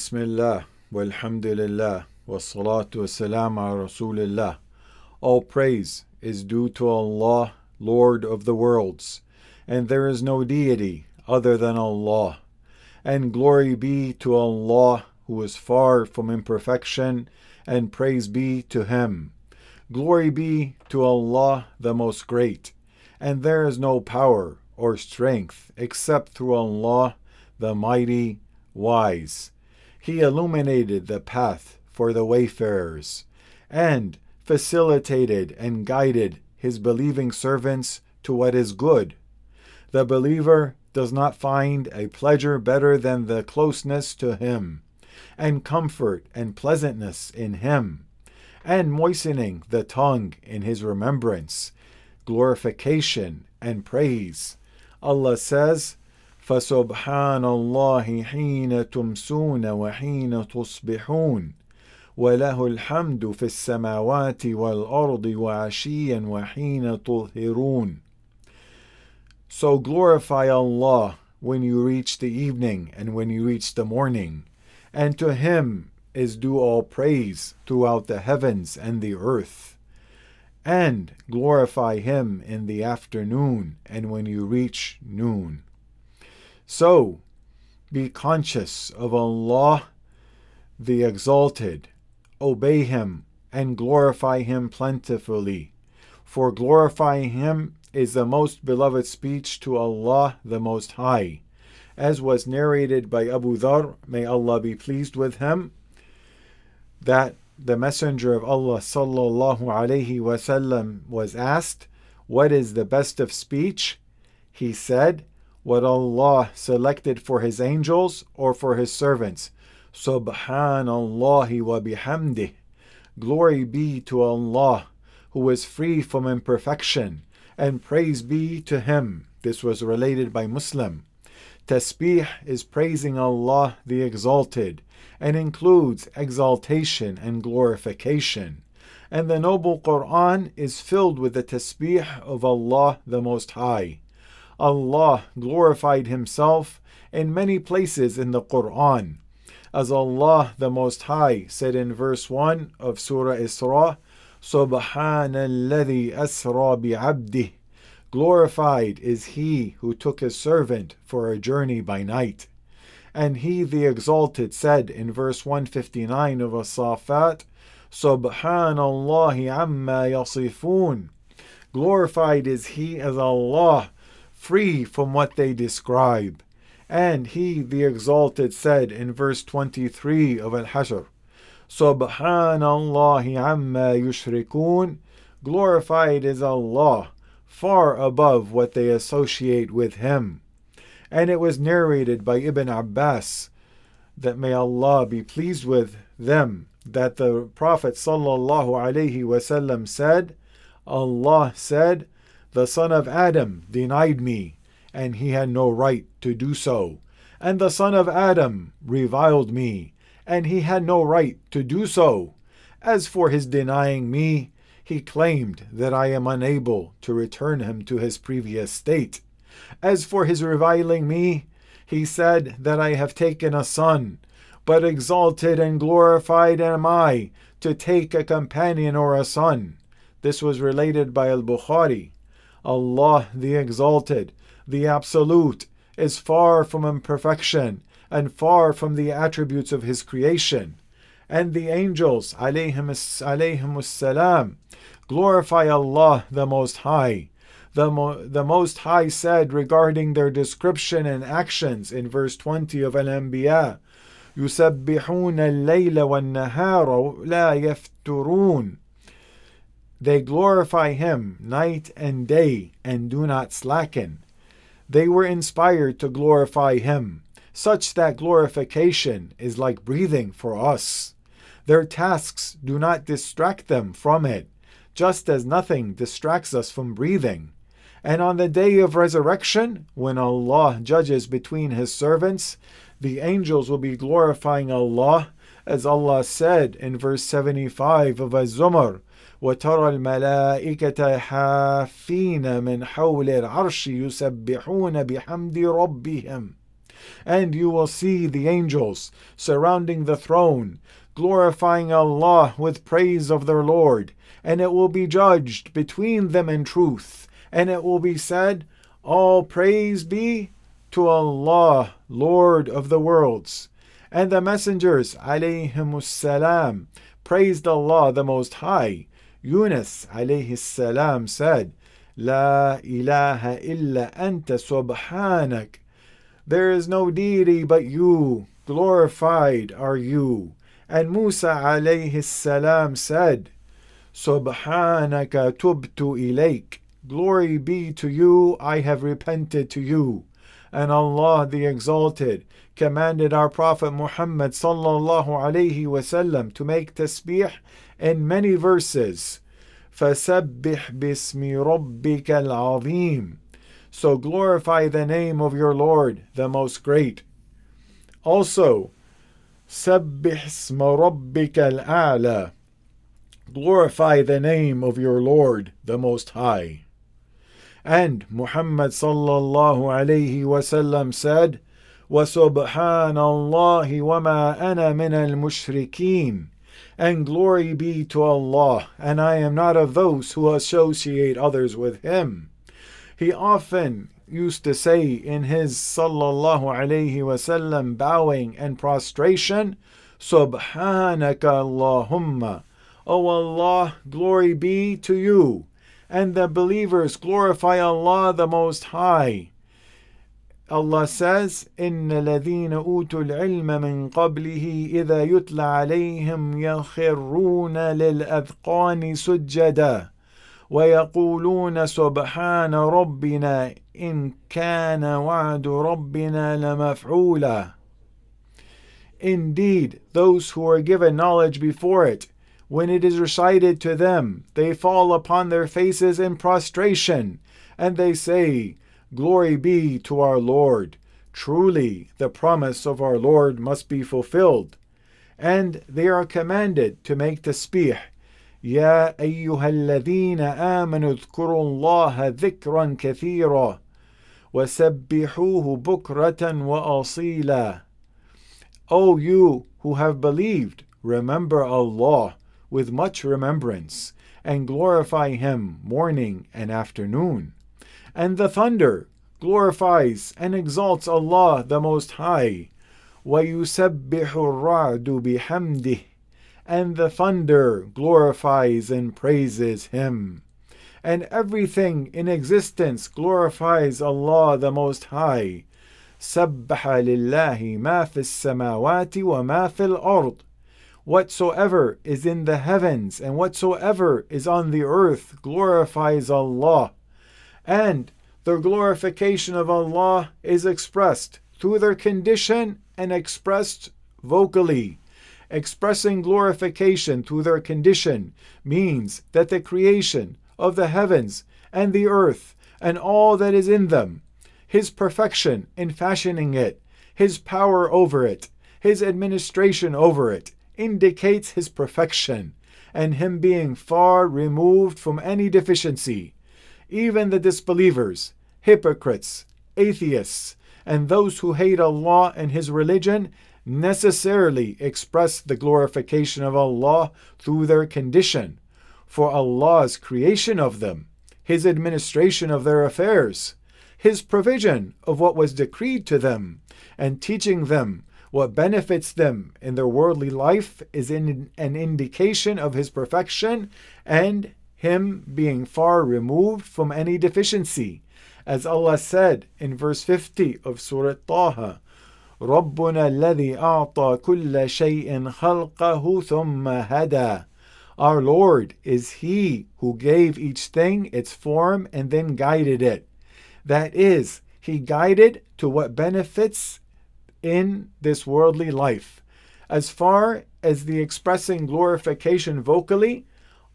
Bismillah, walhamdulillah, wassalatu wassalam ala rasulillah. All praise is due to Allah, Lord of the worlds, and there is no deity other than Allah. And glory be to Allah, who is far from imperfection, and praise be to Him. Glory be to Allah, the Most Great, and there is no power or strength except through Allah, the Mighty, Wise. He illuminated the path for the wayfarers, and facilitated and guided his believing servants to what is good. The believer does not find a pleasure better than the closeness to him, and comfort and pleasantness in him, and moistening the tongue in his remembrance, glorification and praise. Allah says, فسبحان الله حين تمسون وحين تصبحون وله الحمد في السماوات والأرض وعشيا وحين تظهرون So glorify Allah when you reach the evening and when you reach the morning, and to Him is due all praise throughout the heavens and the earth. And glorify Him in the afternoon and when you reach noon. So, be conscious of Allah the Exalted, obey Him, and glorify Him plentifully. For glorifying Him is the most beloved speech to Allah the Most High, as was narrated by Abu Dhar, may Allah be pleased with him, that the Messenger of Allah sallallahu alaihi wasallam was asked, "What is the best of speech?" He said, "What Allah selected for His angels or for His servants." Subhanallah wa bihamdih. Glory be to Allah, who is free from imperfection, and praise be to Him. This was related by Muslim. Tasbih is praising Allah the Exalted and includes exaltation and glorification. And the noble Quran is filled with the tasbih of Allah the Most High. Allah glorified Himself in many places in the Quran. As Allah the Most High said in verse 1 of Surah Isra, Subhanalladhi asra bi 'abdī." Glorified is he who took his servant for a journey by night. And he the exalted said in verse 159 of As-Safat, Subhanallahi amma yasifun. Glorified is he as Allah free from what they describe. And he, the exalted, said in verse 23 of Al-Hashr, Subhanallahi amma yushrikun. Glorified is Allah, far above what they associate with him. And it was narrated by Ibn Abbas that may Allah be pleased with them that the Prophet sallallahu alaihi wasallam said, Allah said, the son of Adam denied me, and he had no right to do so. And the son of Adam reviled me, and he had no right to do so. As for his denying me, he claimed that I am unable to return him to his previous state. As for his reviling me, he said that I have taken a son, but exalted and glorified am I to take a companion or a son. This was related by Al Bukhari. Allah the Exalted, the Absolute, is far from imperfection and far from the attributes of His creation. And the angels, alayhim salam, glorify Allah the Most High. The, Mo- the Most High said regarding their description and actions in verse 20 of Al Anbiya, يسبحون الليل والنهار لا يفترون they glorify him night and day and do not slacken. They were inspired to glorify him, such that glorification is like breathing for us. Their tasks do not distract them from it, just as nothing distracts us from breathing. And on the day of resurrection, when Allah judges between His servants, the angels will be glorifying Allah, as Allah said in verse 75 of Az-Zumar, وترى الملائكة حافين من حول العرش يسبحون بحمد ربهم And you will see the angels surrounding the throne, glorifying Allah with praise of their Lord, and it will be judged between them in truth, and it will be said, All praise be to Allah, Lord of the worlds. And the messengers, alayhimus salam, praised Allah the Most High. Yunus, alayhi salam, said, La ilaha illa anta subhanak. There is no deity but you. Glorified are you. And Musa alayhi salam said, Subhanaka tubtu ilayk. Glory be to you, I have repented to you And Allah the Exalted commanded our Prophet Muhammad sallallahu alayhi wasallam to make tasbih in many verses. فَسَبِّحْ بِاسْمِ رَبِّكَ الْعَظِيمِ So glorify the name of your Lord, the Most Great. Also, سَبِّحْ اسْمَ رَبِّكَ الْأَعْلَى Glorify the name of your Lord, the Most High. And Muhammad sallallahu alayhi wasallam said, وَسُبْحَانَ اللَّهِ وَمَا أَنَا مِنَ الْمُشْرِكِينَ And glory be to Allah, and I am not of those who associate others with Him. He often used to say in his sallallahu alayhi wasallam bowing and prostration, Subhanaka Allahumma. O Allah, glory be to you. And the believers glorify Allah the Most High. Allah says, إن الذين أوتوا العلم من قبله إذا يتلى عليهم يخرون للأذقان سجدا ويقولون سبحان ربنا إن كان وعد ربنا لمفعولا Indeed, those who are given knowledge before it, when it is recited to them, they fall upon their faces in prostration, and they say, Glory be to our Lord. Truly, the promise of our Lord must be fulfilled. And they are commanded to make tasbih. يا أيها الذين آمنوا اذكروا الله ذكرا كثيرا وسبحوه بكرة وأصيلا O you who have believed, remember Allah with much remembrance, and glorify Him morning and afternoon. And the thunder glorifies and exalts Allah the Most High. وَيُسَبِّحُ الرَّعْدُ بِحَمْدِهِ And the thunder glorifies and praises Him. And everything in existence glorifies Allah the Most High. سبح لله ما في السماوات وما في الأرض Whatsoever is in the heavens and whatsoever is on the earth glorifies Allah. And the glorification of Allah is expressed through their condition and expressed vocally. Expressing glorification through their condition means that the creation of the heavens and the earth and all that is in them his perfection in fashioning it, his power over it, his administration over it, indicates his perfection, and him being far removed from any deficiency. Even the disbelievers, hypocrites, atheists, and those who hate Allah and His religion necessarily express the glorification of Allah through their condition, for Allah's creation of them, His administration of their affairs, his provision of what was decreed to them, and teaching them what benefits them in their worldly life is in an indication of his perfection and him being far removed from any deficiency. As Allah said in verse 50 of Surah Taha, رَبُّنَا الَّذِي أَعْطَى كُلَّ شَيْءٍ خَلْقَهُ ثُمَّ هَدَى Our Lord is He who gave each thing its form and then guided it. That is, He guided to what benefits in this worldly life. As far as the expressing glorification vocally,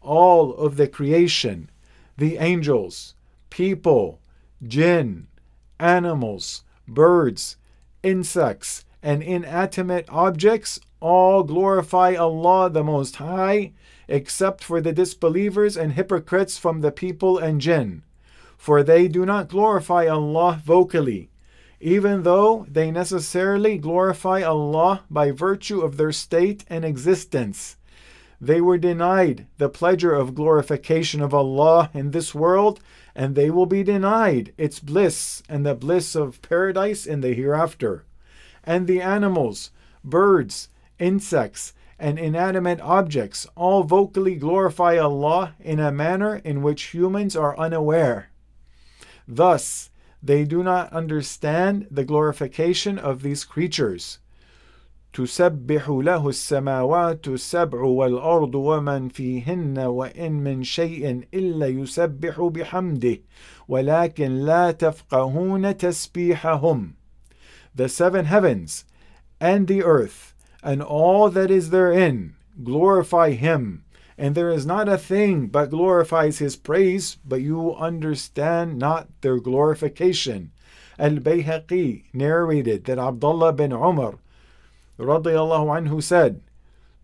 all of the creation, the angels, people, jinn, animals, birds, insects, and inanimate objects all glorify Allah the Most High, except for the disbelievers and hypocrites from the people and jinn for they do not glorify Allah vocally. Even though they necessarily glorify Allah by virtue of their state and existence. They were denied the pleasure of glorification of Allah in this world, and they will be denied its bliss and the bliss of paradise in the hereafter. And the animals, birds, insects, and inanimate objects all vocally glorify Allah in a manner in which humans are unaware. Thus, they do not understand the glorification of these creatures. تسبح له السماوات السبع والأرض ومن فيهن وإن من شيء إلا يسبح بحمده ولكن لا تفقهون تسبيحهم The seven heavens and the earth and all that is therein glorify him and there is not a thing but glorifies his praise, but you understand not their glorification. Al Bayhaqi narrated that Abdullah bin Umar radiallahu anhu said,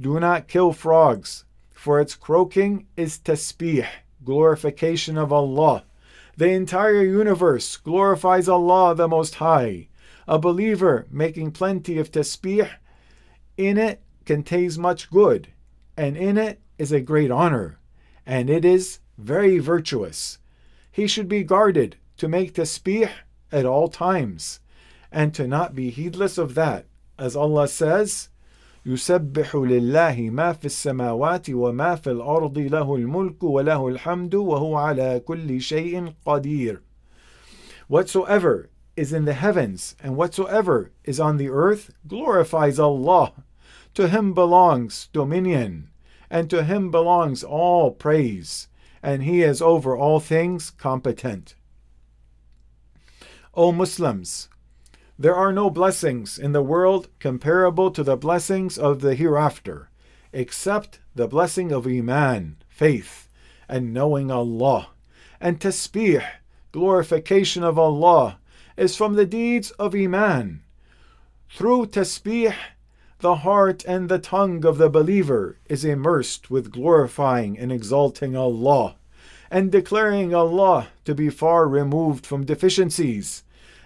Do not kill frogs, for its croaking is tasbih, glorification of Allah. The entire universe glorifies Allah the Most High. A believer making plenty of tasbih, in it contains much good, and in it is a great honor, and it is very virtuous. He should be guarded to make tasbih at all times, and to not be heedless of that, as Allah says, يسبح لله ما في السماوات وما في الأرض له الملك وله الحمد وهو على كل شيء قدير. Whatsoever is in the heavens and whatsoever is on the earth glorifies Allah. To Him belongs dominion and to him belongs all praise, and he is over all things competent. O Muslims, there are no blessings in the world comparable to the blessings of the hereafter, except the blessing of Iman, faith, and knowing Allah. And tasbih, glorification of Allah, is from the deeds of Iman. Through tasbih, the heart and the tongue of the believer is immersed with glorifying and exalting Allah, and declaring Allah to be far removed from deficiencies.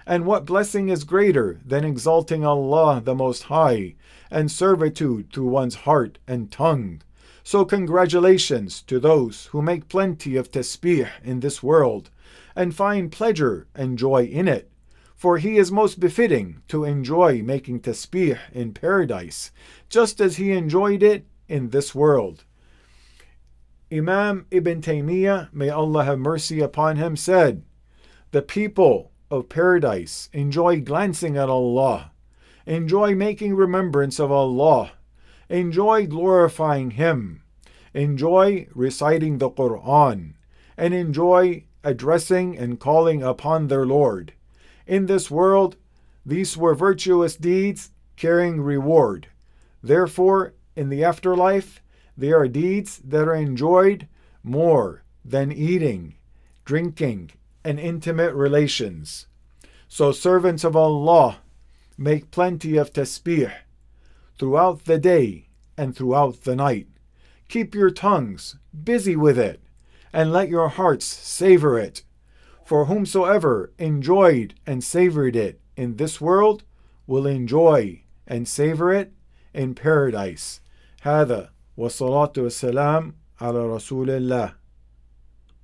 And what blessing is greater than exalting Allah the Most High and servitude through one's heart and tongue? So, congratulations to those who make plenty of tasbih in this world and find pleasure and joy in it for he is most befitting to enjoy making tasbih in paradise, just as he enjoyed it in this world. Imam Ibn Taymiyyah, may Allah have mercy upon him, said, The people of paradise enjoy glancing at Allah, enjoy making remembrance of Allah, enjoy glorifying Him, enjoy reciting the Quran, and enjoy addressing and calling upon their Lord. In this world, these were virtuous deeds carrying reward. Therefore, in the afterlife, they are deeds that are enjoyed more than eating, drinking, and intimate relations. So, servants of Allah, make plenty of tasbih throughout the day and throughout the night. Keep your tongues busy with it, and let your hearts savor it for whomsoever enjoyed and savored it in this world will enjoy and savor it in paradise. هذا والصلاة والسلام على رسول الله